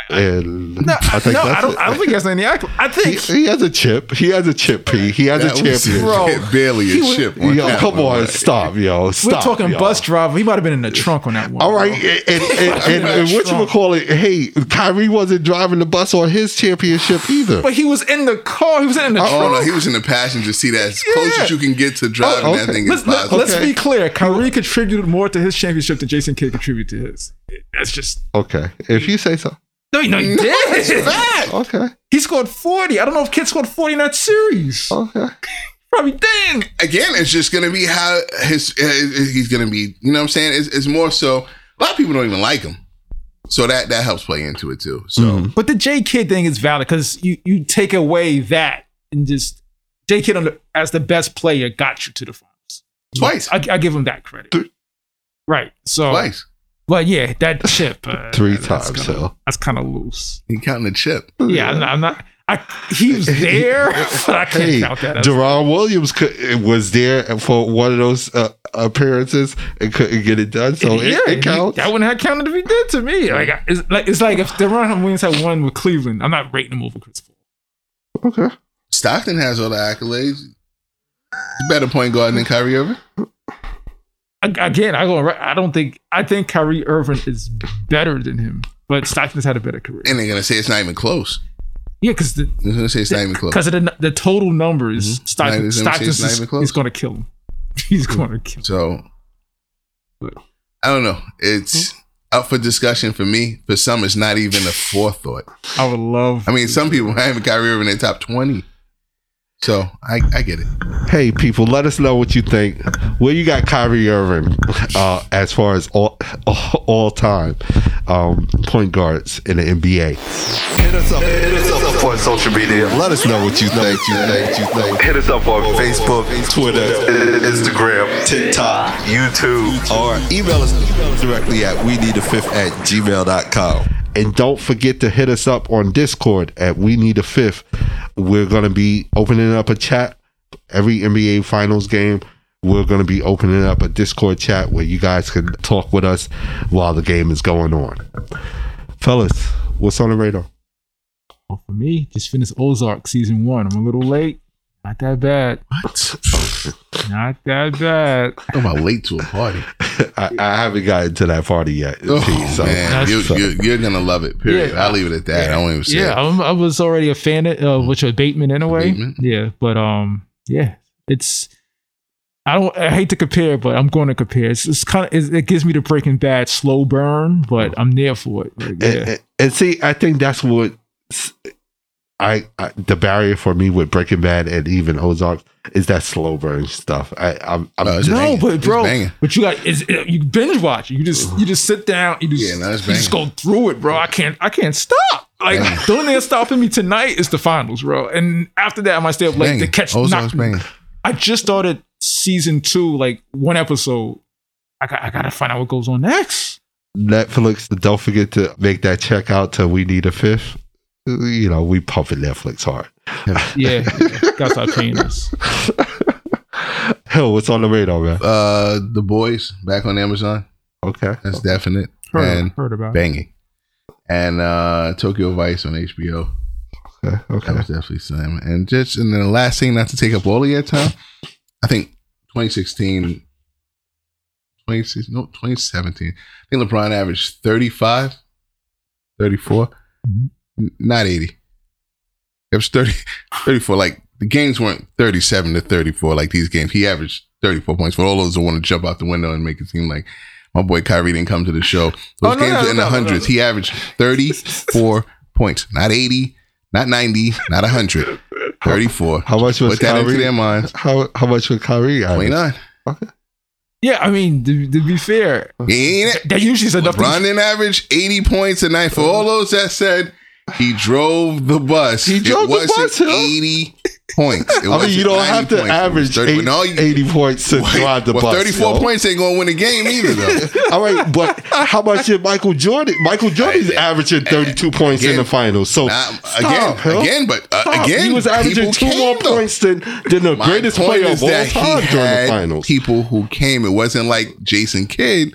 And No, I think no, that's I don't. it. I don't think he has any accolades. I think he has a chip. He has a chip, P. He has a That was champion. Bro, barely a he was- ship. Yo, come one, on, right? stop, yo. we're talking yo. bus driver. He might have been in the trunk on that one. All right, bro. and, and, and, and, and what you would call it? Hey, Kyrie wasn't driving the bus on his championship either. but he was in the car. He was in the Oh trunk. no, he was in the passenger seat as close as you can get to driving Oh, that thing is Let's, let, possible. let's be clear. Kyrie contributed more to his championship than Jason Kidd contributed to his. That's just Okay, if you say so. No, no, he No, did. it's. Okay, He scored forty. I don't know if Kidd scored forty in that series. okay. Probably did. Again, it's just going to be how his uh, he's going to be. You know what I'm saying? It's, it's more so. A lot of people don't even like him, so that that helps play into it too. So Mhm. But the J Kidd thing is valid because you you take away that and just J Kidd the, as the best player got you to the finals twice, I, I give him that credit. Th- Right. So twice. But yeah, that chip uh, Three that's times, kinda- so. That's kind of loose. He counting the chip. Yeah, I'm not. I'm not I, he was there, but I can't Hey, count that. Deron Williams could, was there for one of those uh, appearances and couldn't get it done, so yeah, it, it counts. that wouldn't have counted if he did to me. Like it's like it's like if Deron Williams had won with Cleveland, I'm not rating him over Chris Paul. okay. Stockton has all the accolades. Better point guard than Kyrie Irving. Again, I go. right- I don't think. I think Kyrie Irving is better than him, but Stockton's had a better career. And they're gonna say it's not even close. Yeah, because the They're gonna say it's not even close. because of the the total numbers, Mhm. Stockton, Not- it's gonna say Stockton's it's not is, is to kill him. He's going to kill. Him. So But- I don't know. It's up for discussion for me. For some, it's not even a forethought. I would love. I mean, some people have Kyrie Irving in their top twenty. So I, I get it. Hey, people, let us know what you think. Where you got Kyrie Irving uh, as far as all all, all time um, point guards in the NBA? Hit us up. Hit us up on social media. Let us know what you think. You think. You think. Hit us up on Facebook, Twitter, Instagram, TikTok, YouTube, or email us directly at we need a fifth at gmail.com. And don't forget to hit us up on Discord at We Need a Fifth. We're going to be opening up a chat every NBA Finals game. We're going to be opening up a Discord chat where you guys can talk with us while the game is going on. Fellas, what's on the radar? Well, for me, just finished Ozark season one. I'm a little late. Not that bad. What? Not that bad. Talking about late to a party. I, I haven't gotten to that party yet. Oh, T, so- man, you, so- you, you're gonna love it. Period. Yeah. I'll leave it at that. I won't even say. Yeah, it. I'm, I was already a fan of uh, which was Bateman anyway. Bateman? Yeah, but um, yeah, it's. I don't. I hate to compare, but I'm going to compare. It's, it's kind of. It, it gives me the Breaking Bad slow burn, but I'm there for it. Like, and, and- and see, I think that's what I, I the barrier for me with Breaking Bad and even Ozark is that slow burn stuff. I, I'm, I'm Oh, just, no, banging. but bro, banging. but you got is you binge watch. You just you just sit down. You just Yeah, no, it's you just go through it, bro. I can't I can't stop. Like Banging. the only thing stopping me tonight is the finals, bro. And after that, I might stay up late to catch. Ozark's knock- banging. I just started season two, like one episode. I got I gotta find out what goes on next. Netflix. Don't forget to make that check out to We Need a Fifth. You know, we pumping Netflix hard. Yeah, gotta start paying us. Hell, what's on the radar, man? Uh, the boys back on Amazon. Okay. That's definite Heard, and heard about it. banging. And uh, Tokyo Vice on HBO. Okay. That was definitely Sam. And just and then the last thing, not to take up all of your time, I think 2016, 26, no, 2017. I think LeBron averaged 35, 34, Mhm. N- not 80. It was 30, 34. Like the games weren't 37 to 34 like these games. He averaged 34 points. For all those that want to jump out the window and make it seem like my boy Kyrie didn't come to the show. Oh, those Oh, no, games no, were in no, the no, hundreds. no. He averaged 34 points, not 80, not 90, not 100. 34. How much was Put that into their minds. How how much was Kyrie? average? 29. Yeah, I mean to, to be fair, He ain't that usually is enough. LeBron To, average 80 points a night. For all those that said he drove the bus, He drove it the wasn't bus? 80 points. It I mean, you don't have to points. It was average 30 eight- no, you- 80 points to Wait, drive the well, bus. 34 yo. points ain't going to win the game either, though. All right, but how much did Michael Jordan? Michael Jordan's I- averaging 32 points in the finals. So Nah, stop, again, again, but uh, again, he was averaging two came, more though. points than, than the My greatest player of all time during the finals. People who came, it wasn't like Jason Kidd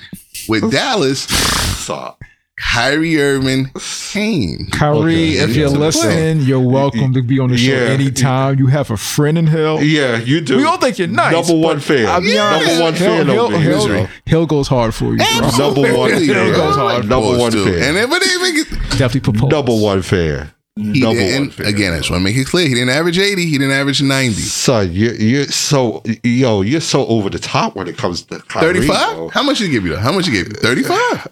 with Dallas. Stop. Kyrie Irving came. Kyrie, Okay, if you're was a listening, you're welcome to be on the show Yeah. anytime. You have a friend in hell. Yeah, you do. We all think you're nice. Number one but fan. I'll be Yeah. honest, Number one Hill, fan Hill, over here, Hill, so. Hill goes hard for you, bro. Number one Absolutely, fan. bro. Goes hard. Number one do. fan. And then, but even Definitely propose. Number one fan. he Number didn't, one again, I just want to make it clear. He didn't average 80. He didn't average 90. Son, you're, you're so yo, you're so over the top when it comes to Kyrie, 35? bro. How much did he give you? though? How much he gave you? 35?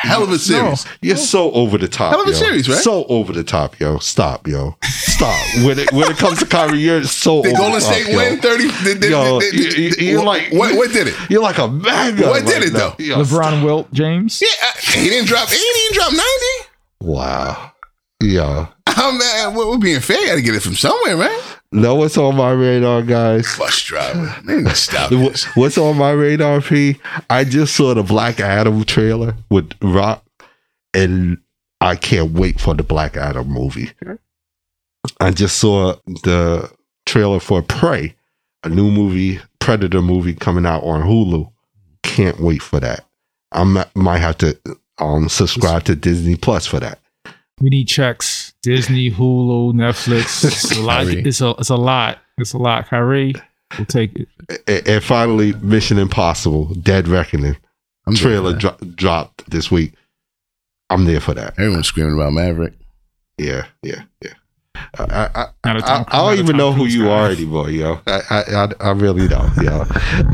Hell of a series. You're so over the top. Hell of a yo. series, right? So over the top, yo. Stop, yo. Stop. when it when it comes to Kyrie, you're so Did over Golden the top, State yo. win 30? Did, did, Yo, did- you- did- you- you're what, like- what, what did it? You're like a mega. What did right it, now. though? Yo, LeBron Wilt James. Yeah, uh, he didn't drop 80. He didn't drop 90. Wow. Yeah. Oh, man, we're, we're being fair. Got to get it from somewhere, man. Know what's on my radar, guys? Bus driver. Man, stop this. What's on my radar, P? I just saw the Black Adam trailer with Rock, and I can't wait for the Black Adam movie. I just saw the trailer for Prey, a new movie, Predator movie coming out on Hulu. Can't wait for that. I might might have to um subscribe to Disney Plus for that. We need checks. Disney, Hulu, Netflix. It's a lot. It's a, it's a lot. It's a lot. Kyrie, we'll take it. A- And finally, Mission Impossible: Dead Reckoning I'm trailer dro- dropped this week. I'm there for that. Everyone's screaming about Maverick. Yeah, yeah, yeah. I, I, Not a I, Tom- I don't even know who you guy. are anymore, yo. I, I, I, I really don't, yo.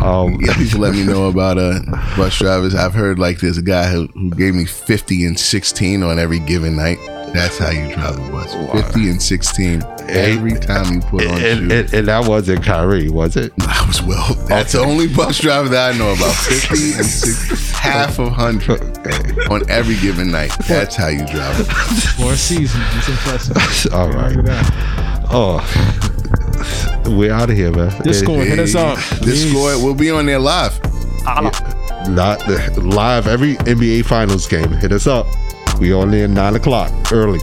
Um, Yeah, people let me know about uh, bus drivers. I've heard like there's a guy who, who gave me 50 and 16 on every given night. That's how you drive a bus. 50 and 16 every time you put on and, shoes. and, and that wasn't Kyrie, was it? I was well. That's the only bus driver that I know about. 50 and 6, half of 100 on every given night. That's how you drive a bus. Four seasons. It's impressive. All right. Look at that. Oh, we're out of here, man. Discord, hit us up. Discord, we'll be on there live. Ah. Not live every NBA Finals game. Hit us up. We on in 9 o'clock early.